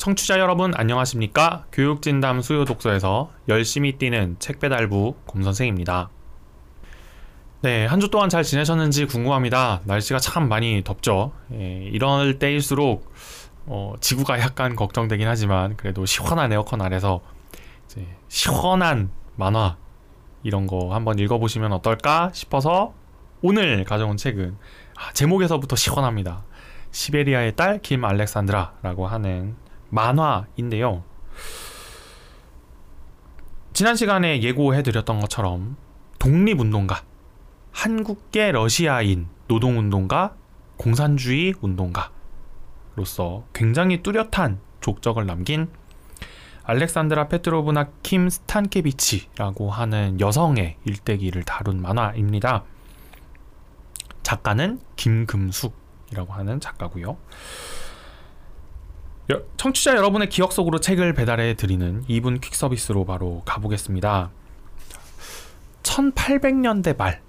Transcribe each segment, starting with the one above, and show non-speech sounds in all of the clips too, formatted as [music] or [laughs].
청취자 여러분 안녕하십니까? 교육진담 수요 독서에서 열심히 뛰는 책 배달부 곰선생입니다. 네, 한 주 동안 잘 지내셨는지 궁금합니다. 날씨가 참 많이 덥죠. 예, 이럴 때일수록 어, 지구가 약간 걱정되긴 하지만 그래도 시원한 에어컨 아래서 시원한 만화 이런 거 한번 읽어보시면 어떨까 싶어서 오늘 가져온 책은 아, 제목에서부터 시원합니다. 시베리아의 딸 김 알렉산드라라고 하는 만화인데요. 지난 시간에 예고해드렸던 것처럼 독립운동가, 한국계 러시아인 노동운동가, 공산주의 운동가로서 굉장히 뚜렷한 족적을 남긴 알렉산드라 페트로브나 킴 스탄케비치라고 하는 여성의 일대기를 다룬 만화입니다. 작가는 김금숙이라고 하는 작가고요. 청취자 여러분의 기억 속으로 책을 배달해 드리는 2분 퀵 서비스로 바로 가보겠습니다. 1800년대 말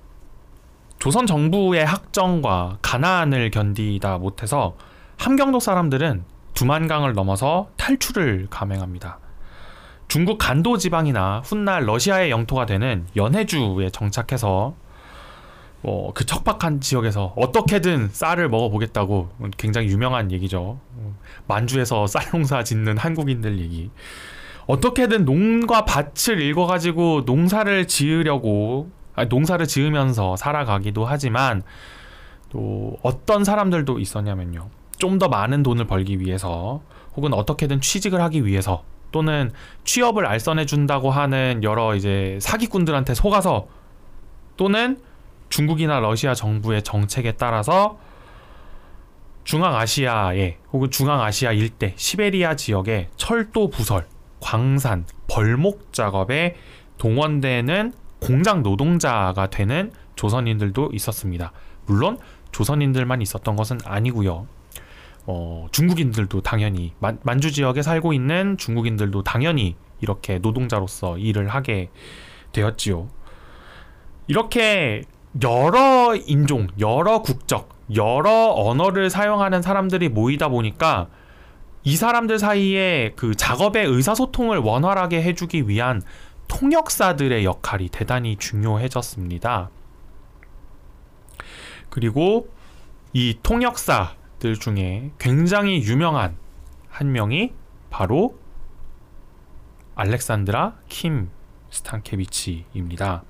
조선 정부의 학정과 가난을 견디다 못해서 함경도 사람들은 두만강을 넘어서 탈출을 감행합니다. 중국 간도 지방이나 훗날 러시아의 영토가 되는 연해주에 정착해서 어, 그 척박한 지역에서 어떻게든 쌀을 먹어보겠다고 굉장히 유명한 얘기죠. 만주에서 쌀 농사 짓는 한국인들 얘기. 어떻게든 농과 밭을 읽어가지고 농사를 지으려고 아니, 농사를 지으면서 살아가기도 하지만 또 어떤 사람들도 있었냐면요. 좀 더 많은 돈을 벌기 위해서 혹은 어떻게든 취직을 하기 위해서 또는 취업을 알선해 준다고 하는 여러 이제 사기꾼들한테 속아서 또는 중국이나 러시아 정부의 정책에 따라서 중앙아시아에 혹은 중앙아시아 일대 시베리아 지역의 철도 부설, 광산, 벌목 작업에 동원되는 공장 노동자가 되는 조선인들도 있었습니다. 물론 조선인들만 있었던 것은 아니고요. 어, 중국인들도 당연히 만, 만주 지역에 살고 있는 중국인들도 당연히 이렇게 노동자로서 일을 하게 되었지요. 이렇게 여러 인종, 여러 국적, 여러 언어를 사용하는 사람들이 모이다 보니까 이 사람들 사이에 그 작업의 의사소통을 원활하게 해주기 위한 통역사들의 역할이 대단히 중요해졌습니다. 그리고 이 통역사들 중에 굉장히 유명한 한 명이 바로 알렉산드라 킴 스탄케비치입니다.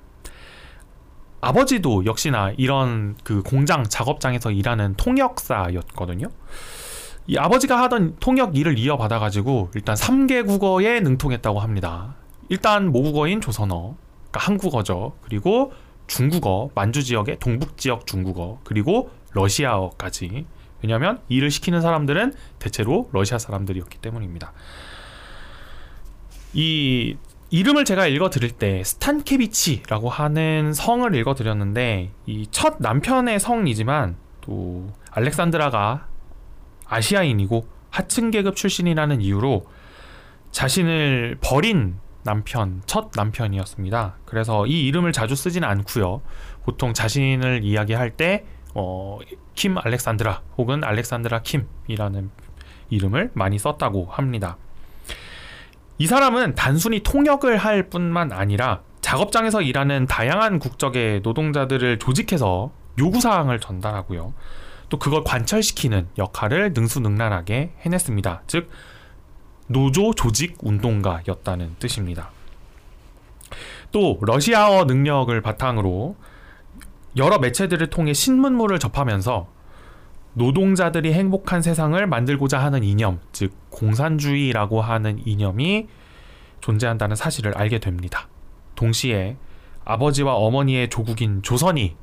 아버지도 역시나 이런 그 공장 작업장에서 일하는 통역사였거든요. 이 아버지가 하던 통역 일을 이어받아가지고 일단 3개 국어에 능통했다고 합니다. 일단 모국어인 조선어, 그러니까 한국어죠. 그리고 중국어, 만주 지역의 동북 지역 중국어, 그리고 러시아어까지. 왜냐하면 일을 시키는 사람들은 대체로 러시아 사람들이었기 때문입니다. 이 이름을 제가 읽어드릴 때 스탄케비치라고 하는 성을 읽어드렸는데 이 첫 남편의 성이지만 또 알렉산드라가 아시아인이고 하층 계급 출신이라는 이유로 자신을 버린 남편, 첫 남편이었습니다. 그래서 이 이름을 자주 쓰지는 않고요. 보통 자신을 이야기할 때 어, 킴 알렉산드라 혹은 알렉산드라 킴이라는 이름을 많이 썼다고 합니다. 이 사람은 단순히 통역을 할 뿐만 아니라 작업장에서 일하는 다양한 국적의 노동자들을 조직해서 요구사항을 전달하고요. 또 그걸 관철시키는 역할을 능수능란하게 해냈습니다. 즉, 노조 조직 운동가였다는 뜻입니다. 또, 러시아어 능력을 바탕으로 여러 매체들을 통해 신문물을 접하면서 노동자들이 행복한 세상을 만들고자 하는 이념, 즉 공산주의라고 하는 이념이 존재한다는 사실을 알게 됩니다. 동시에 아버지와 어머니의 조국인 조선이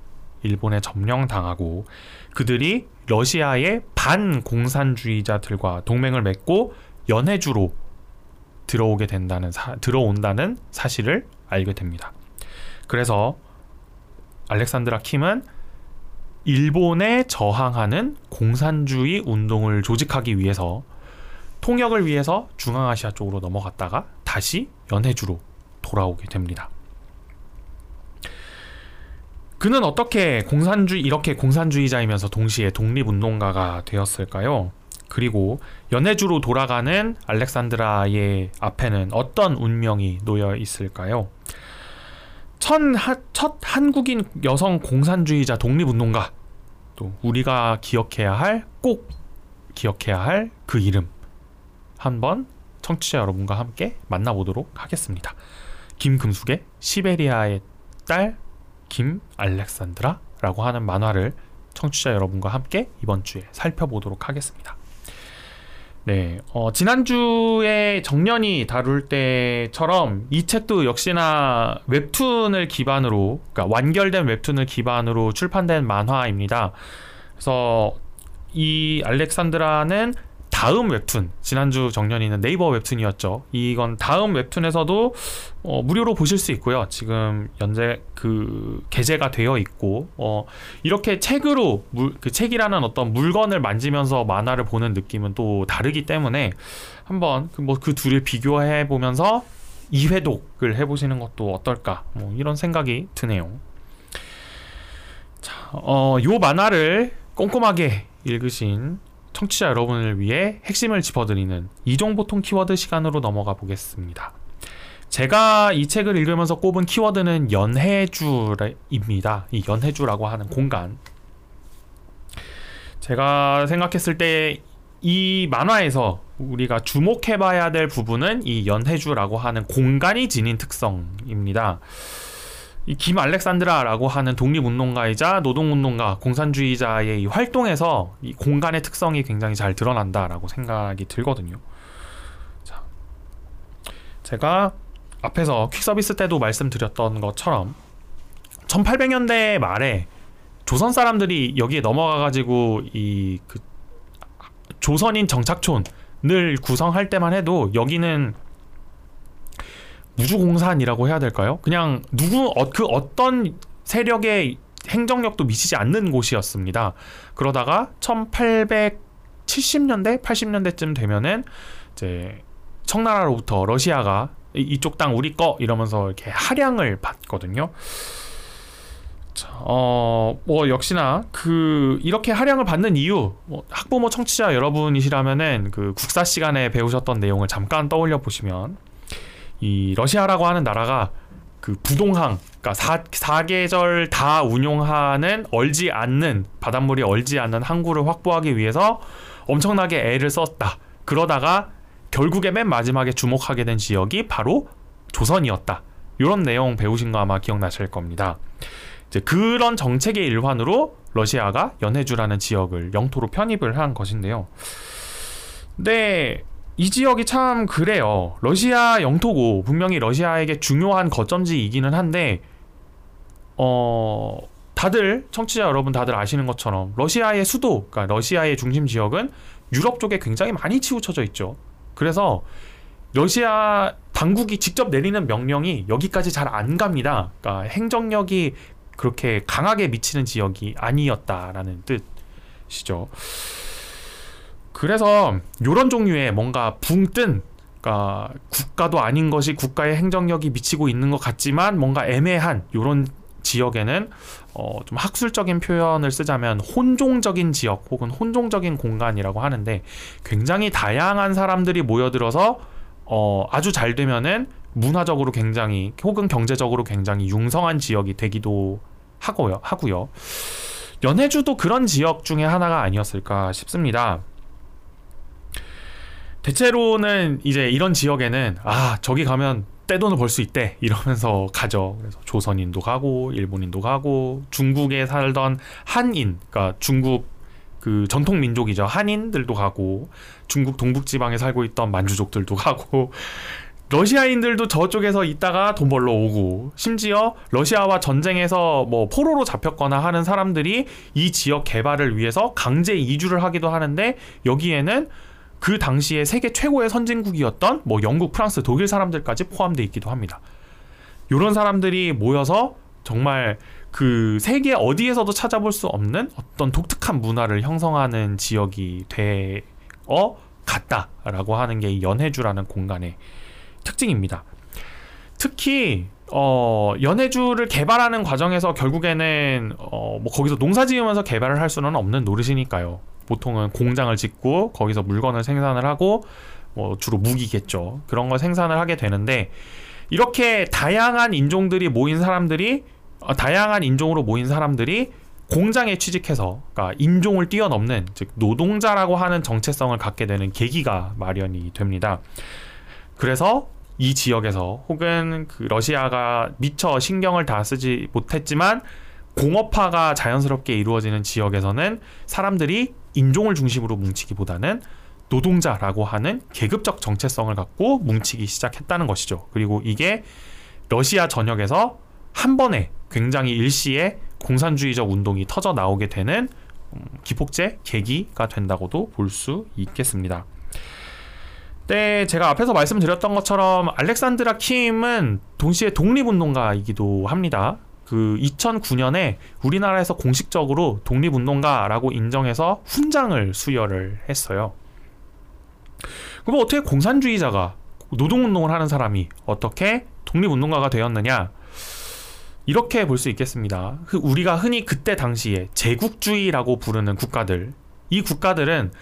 일본에 점령당하고 그들이 러시아의 반공산주의자들과 동맹을 맺고 연해주로 들어오게 된다는 사, 들어온다는 사실을 알게 됩니다. 그래서 알렉산드라 킴은 일본에 저항하는 공산주의 운동을 조직하기 위해서 통역을 위해서 중앙아시아 쪽으로 넘어갔다가 다시 연해주로 돌아오게 됩니다. 그는 어떻게 공산주의 이렇게 공산주의자이면서 동시에 독립운동가가 되었을까요? 그리고 연해주로 돌아가는 알렉산드라의 앞에는 어떤 운명이 놓여 있을까요? 첫, 첫 한국인 여성 공산주의자 독립운동가 또 우리가 기억해야 할 꼭 기억해야 할 그 이름 한번 청취자 여러분과 함께 만나보도록 하겠습니다. 김금숙의 시베리아의 딸 김알렉산드라라고 하는 만화를 청취자 여러분과 함께 이번 주에 살펴보도록 하겠습니다. 네, 어, 지난주에 정년이 다룰 때처럼 이 책도 역시나 웹툰을 기반으로, 그러니까 완결된 웹툰을 기반으로 출판된 만화입니다. 그래서 이 알렉산드라는 다음 웹툰 지난주 정년이는 네이버 웹툰이었죠. 이건 다음 웹툰에서도 어, 무료로 보실 수 있고요. 지금 현재 그 게재가 되어 있고 어, 이렇게 책으로 물, 그 책이라는 어떤 물건을 만지면서 만화를 보는 느낌은 또 다르기 때문에 한번 그 뭐그 그 둘을 비교해 보면서 이회독을 해보시는 것도 어떨까 뭐 이런 생각이 드네요. 자, 어, 요 만화를 꼼꼼하게 읽으신 청취자 여러분을 위해 핵심을 짚어드리는 이종보통 키워드 시간으로 넘어가 보겠습니다. 제가 이 책을 읽으면서 꼽은 키워드는 연해주입니다. 이 연해주라고 하는 공간. 제가 생각했을 때 이 만화에서 우리가 주목해봐야 될 부분은 이 연해주라고 하는 공간이 지닌 특성입니다. 이 김 알렉산드라라고 하는 독립운동가이자 노동운동가, 공산주의자의 이 활동에서 이 공간의 특성이 굉장히 잘 드러난다라고 생각이 들거든요. 자, 제가 앞에서 퀵서비스 때도 말씀드렸던 것처럼 1800년대 말에 조선 사람들이 여기에 넘어가가지고 이 그 조선인 정착촌을 구성할 때만 해도 여기는 우주공산이라고 해야 될까요? 그냥 누구 어, 그 어떤 세력의 행정력도 미치지 않는 곳이었습니다. 그러다가 1870년대, 80년대쯤 되면은 이제 청나라로부터 러시아가 이쪽 땅 우리 거 이러면서 이렇게 할양을 받거든요. 어, 뭐 역시나 그 이렇게 할양을 받는 이유 뭐 학부모 청취자 여러분이시라면은 그 국사 시간에 배우셨던 내용을 잠깐 떠올려 보시면 이 러시아라고 하는 나라가 그 부동항, 그러니까 사, 사계절 다 운용하는 얼지 않는 바닷물이 얼지 않는 항구를 확보하기 위해서 엄청나게 애를 썼다. 그러다가 결국에 맨 마지막에 주목하게 된 지역이 바로 조선이었다. 이런 내용 배우신 거 아마 기억나실 겁니다. 이제 그런 정책의 일환으로 러시아가 연해주라는 지역을 영토로 편입을 한 것인데요. 근데 이 지역이 참 그래요. 러시아 영토고 분명히 러시아에게 중요한 거점지이기는 한데 어 다들 청취자 여러분 다들 아시는 것처럼 러시아의 수도, 그러니까 러시아의 중심 지역은 유럽 쪽에 굉장히 많이 치우쳐져 있죠. 그래서 러시아 당국이 직접 내리는 명령이 여기까지 잘 안 갑니다. 그러니까 행정력이 그렇게 강하게 미치는 지역이 아니었다라는 뜻이죠. 그래서 이런 종류의 뭔가 붕뜬 그러니까 국가도 아닌 것이 국가의 행정력이 미치고 있는 것 같지만 뭔가 애매한 이런 지역에는 어, 좀 학술적인 표현을 쓰자면 혼종적인 지역 혹은 혼종적인 공간이라고 하는데 굉장히 다양한 사람들이 모여들어서 어, 아주 잘 되면은 문화적으로 굉장히 혹은 경제적으로 굉장히 융성한 지역이 되기도 하고요. 하고요. 연해주도 그런 지역 중에 하나가 아니었을까 싶습니다. 대체로는 이제 이런 지역에는 아 저기 가면 떼돈을 벌 수 있대 이러면서 가죠. 그래서 조선인도 가고 일본인도 가고 중국에 살던 한인, 그러니까 중국 그 전통 민족이죠. 한인들도 가고 중국 동북 지방에 살고 있던 만주족들도 가고 [laughs] 러시아인들도 저쪽에서 있다가 돈 벌러 오고 심지어 러시아와 전쟁에서 뭐 포로로 잡혔거나 하는 사람들이 이 지역 개발을 위해서 강제 이주를 하기도 하는데 여기에는 그 당시에 세계 최고의 선진국이었던 뭐 영국, 프랑스, 독일 사람들까지 포함되어 있기도 합니다. 이런 사람들이 모여서 정말 그 세계 어디에서도 찾아볼 수 없는 어떤 독특한 문화를 형성하는 지역이 되어 갔다라고 하는 게 연해주라는 공간의 특징입니다. 특히 어, 연해주를 개발하는 과정에서 결국에는 어, 뭐 거기서 농사 지으면서 개발을 할 수는 없는 노릇이니까요. 보통은 공장을 짓고 거기서 물건을 생산을 하고 뭐 주로 무기겠죠. 그런 걸 생산을 하게 되는데 이렇게 다양한 인종들이 모인 사람들이 어, 다양한 인종으로 모인 사람들이 공장에 취직해서 그러니까 인종을 뛰어넘는 즉 노동자라고 하는 정체성을 갖게 되는 계기가 마련이 됩니다. 그래서 이 지역에서 혹은 그 러시아가 미처 신경을 다 쓰지 못했지만 공업화가 자연스럽게 이루어지는 지역에서는 사람들이 인종을 중심으로 뭉치기보다는 노동자라고 하는 계급적 정체성을 갖고 뭉치기 시작했다는 것이죠. 그리고 이게 러시아 전역에서 한 번에 굉장히 일시에 공산주의적 운동이 터져 나오게 되는 음, 기폭제 계기가 된다고도 볼 수 있겠습니다. 네, 제가 앞에서 말씀드렸던 것처럼 알렉산드라 킴은 동시에 독립운동가이기도 합니다. 그 2009년에 우리나라에서 공식적으로 독립운동가라고 인정해서 훈장을 수여를 했어요. 그럼 어떻게 공산주의자가 노동운동을 하는 사람이 어떻게 독립운동가가 되었느냐? 이렇게 볼 수 있겠습니다. 우리가 흔히 그때 당시에 제국주의라고 부르는 국가들, 이 국가들은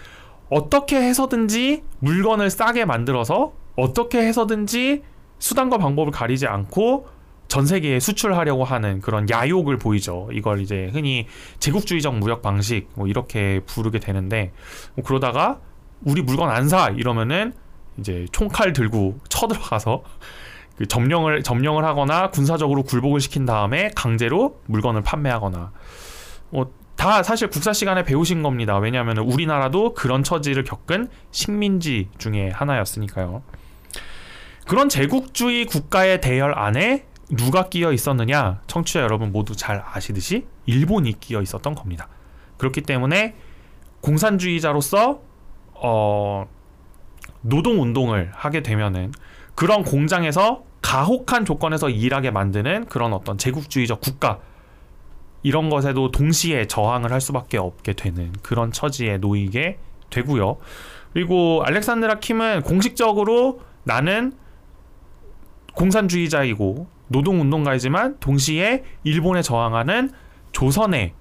어떻게 해서든지 물건을 싸게 만들어서 어떻게 해서든지 수단과 방법을 가리지 않고 전 세계에 수출하려고 하는 그런 야욕을 보이죠. 이걸 이제 흔히 제국주의적 무역 방식 뭐 이렇게 부르게 되는데 뭐 그러다가 우리 물건 안 사 이러면은 이제 총칼 들고 쳐들어가서 [laughs] 그 점령을 점령을 하거나 군사적으로 굴복을 시킨 다음에 강제로 물건을 판매하거나 뭐 다 사실 국사 시간에 배우신 겁니다. 왜냐하면 우리나라도 그런 처지를 겪은 식민지 중에 하나였으니까요. 그런 제국주의 국가의 대열 안에 누가 끼어 있었느냐? 청취자 여러분 모두 잘 아시듯이 일본이 끼어 있었던 겁니다. 그렇기 때문에 공산주의자로서 어 노동 운동을 하게 되면은 그런 공장에서 가혹한 조건에서 일하게 만드는 그런 어떤 제국주의적 국가 이런 것에도 동시에 저항을 할 수밖에 없게 되는 그런 처지에 놓이게 되고요. 그리고 알렉산드라 킴은 공식적으로 나는 공산주의자이고 노동운동가이지만 동시에 일본에 저항하는 조선의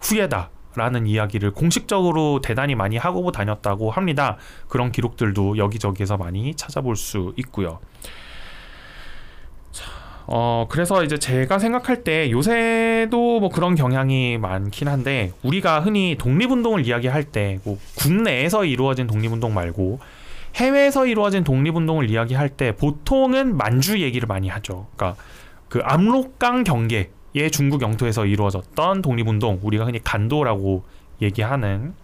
후예다. 라는 이야기를 공식적으로 대단히 많이 하고 다녔다고 합니다. 그런 기록들도 여기저기에서 많이 찾아볼 수 있고요. 어, 그래서 이제 제가 생각할 때 요새도 뭐 그런 경향이 많긴 한데 우리가 흔히 독립운동을 이야기할 때 뭐 국내에서 이루어진 독립운동 말고 해외에서 이루어진 독립운동을 이야기할 때 보통은 만주 얘기를 많이 하죠. 그러니까 그 압록강 경계의 중국 영토에서 이루어졌던 독립운동 우리가 흔히 간도라고 얘기하는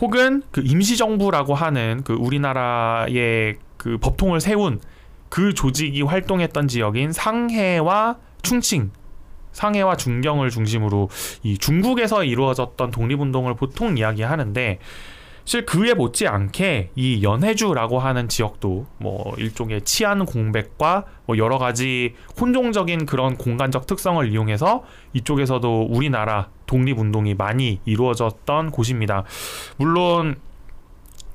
혹은 그 임시정부라고 하는 그 우리나라의 그 법통을 세운 그 조직이 활동했던 지역인 상해와 충칭, 상해와 중경을 중심으로 이 중국에서 이루어졌던 독립운동을 보통 이야기하는데 사 실 그에 못지않게 이 연해주라고 하는 지역도 뭐 일종의 치안 공백과 뭐 여러 가지 혼종적인 그런 공간적 특성을 이용해서 이쪽에서도 우리나라 독립운동이 많이 이루어졌던 곳입니다. 물론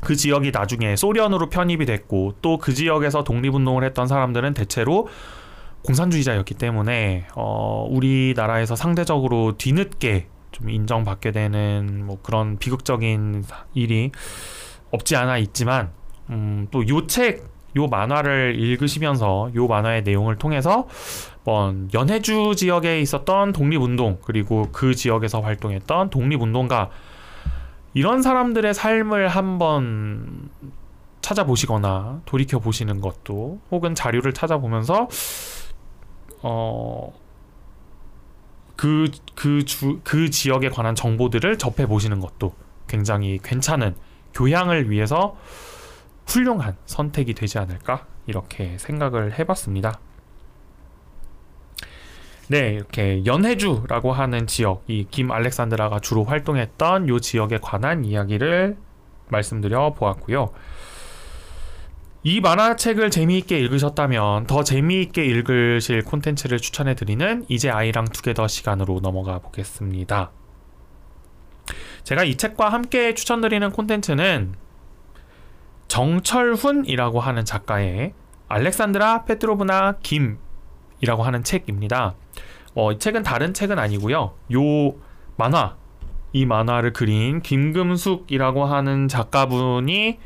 그 지역이 나중에 소련으로 편입이 됐고 또 그 지역에서 독립운동을 했던 사람들은 대체로 공산주의자였기 때문에 어, 우리나라에서 상대적으로 뒤늦게 좀 인정받게 되는 뭐 그런 비극적인 일이 없지 않아 있지만 음, 또 요 책, 요 만화를 읽으시면서 요 만화의 내용을 통해서 번 연해주 지역에 있었던 독립운동 그리고 그 지역에서 활동했던 독립운동가 이런 사람들의 삶을 한번 찾아보시거나 돌이켜 보시는 것도 혹은 자료를 찾아보면서 어 그, 그 주, 그 지역에 관한 정보들을 접해 보시는 것도 굉장히 괜찮은 교양을 위해서 훌륭한 선택이 되지 않을까 이렇게 생각을 해봤습니다. 네, 이렇게 연해주라고 하는 지역, 이 김 알렉산드라가 주로 활동했던 이 지역에 관한 이야기를 말씀드려 보았고요. 이 만화책을 재미있게 읽으셨다면 더 재미있게 읽으실 콘텐츠를 추천해 드리는 이제 아이랑 투게더 시간으로 넘어가 보겠습니다. 제가 이 책과 함께 추천드리는 콘텐츠는 정철훈이라고 하는 작가의 알렉산드라 페트로브나 김이라고 하는 책입니다. 어, 이 책은 다른 책은 아니고요. 요 만화 이 만화를 그린 김금숙이라고 하는 작가분이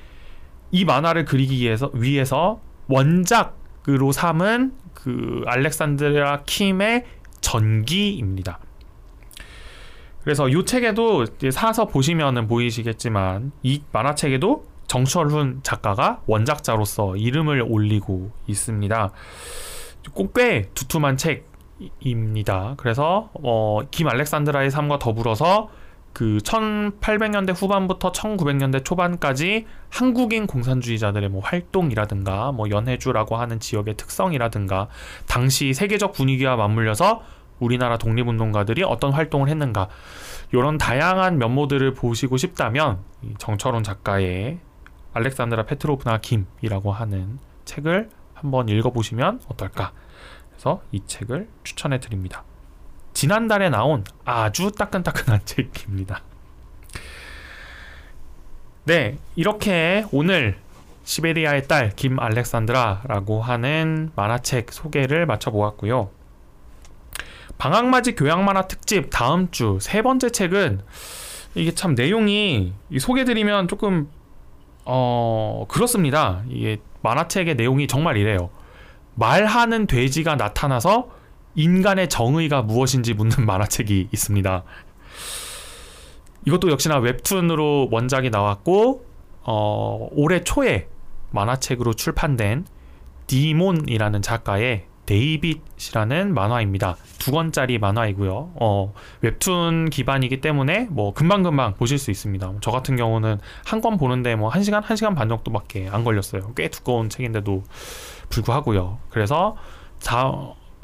이 만화를 그리기 위해서, 위해서 원작으로 삼은 그 알렉산드라 킴의 전기입니다. 그래서 이 책에도 사서 보시면은 보이시겠지만 이 만화책에도 정철훈 작가가 원작자로서 이름을 올리고 있습니다. 꽤 두툼한 책입니다. 그래서 어, 김 알렉산드라의 삶과 더불어서 그 1800년대 후반부터 1900년대 초반까지 한국인 공산주의자들의 뭐 활동이라든가 뭐 연해주라고 하는 지역의 특성이라든가 당시 세계적 분위기와 맞물려서 우리나라 독립운동가들이 어떤 활동을 했는가 이런 다양한 면모들을 보시고 싶다면 정철훈 작가의 알렉산드라 페트로브나 김이라고 하는 책을 한번 읽어보시면 어떨까 그래서 이 책을 추천해 드립니다. 지난달에 나온 아주 따끈따끈한 책입니다. 네, 이렇게 오늘 시베리아의 딸 김 알렉산드라라고 하는 만화책 소개를 마쳐보았고요. 방학맞이 교양 만화 특집 다음 주 세 번째 책은 이게 참 내용이 소개드리면 조금 어 그렇습니다. 이게 만화책의 내용이 정말 이래요. 말하는 돼지가 나타나서 인간의 정의가 무엇인지 묻는 만화책이 있습니다. 이것도 역시나 웹툰으로 원작이 나왔고 어, 올해 초에 만화책으로 출판된 디몬이라는 작가의 데이빗이라는 만화입니다. 두 권짜리 만화이고요. 어, 웹툰 기반이기 때문에 뭐 금방금방 보실 수 있습니다. 저 같은 경우는 한 권 보는데 뭐 1시간, 1시간 반 정도밖에 안 걸렸어요. 꽤 두꺼운 책인데도 불구하고요. 그래서 자,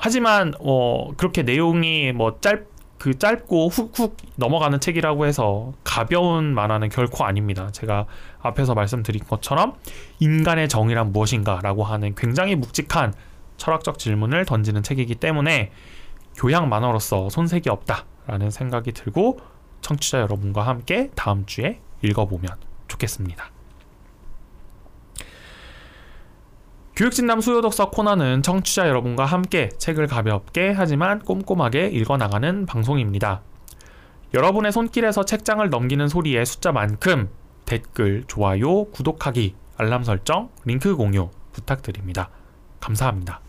하지만 어, 그렇게 내용이 뭐 짧, 그 짧고 훅훅 넘어가는 책이라고 해서 가벼운 만화는 결코 아닙니다. 제가 앞에서 말씀드린 것처럼 인간의 정의란 무엇인가라고 하는 굉장히 묵직한 철학적 질문을 던지는 책이기 때문에 교양 만화로서 손색이 없다라는 생각이 들고 청취자 여러분과 함께 다음 주에 읽어보면 좋겠습니다. 교육진담 수요독서 코너는 청취자 여러분과 함께 책을 가볍게 하지만 꼼꼼하게 읽어나가는 방송입니다. 여러분의 손길에서 책장을 넘기는 소리의 숫자만큼 댓글, 좋아요, 구독하기, 알람 설정, 링크 공유 부탁드립니다. 감사합니다.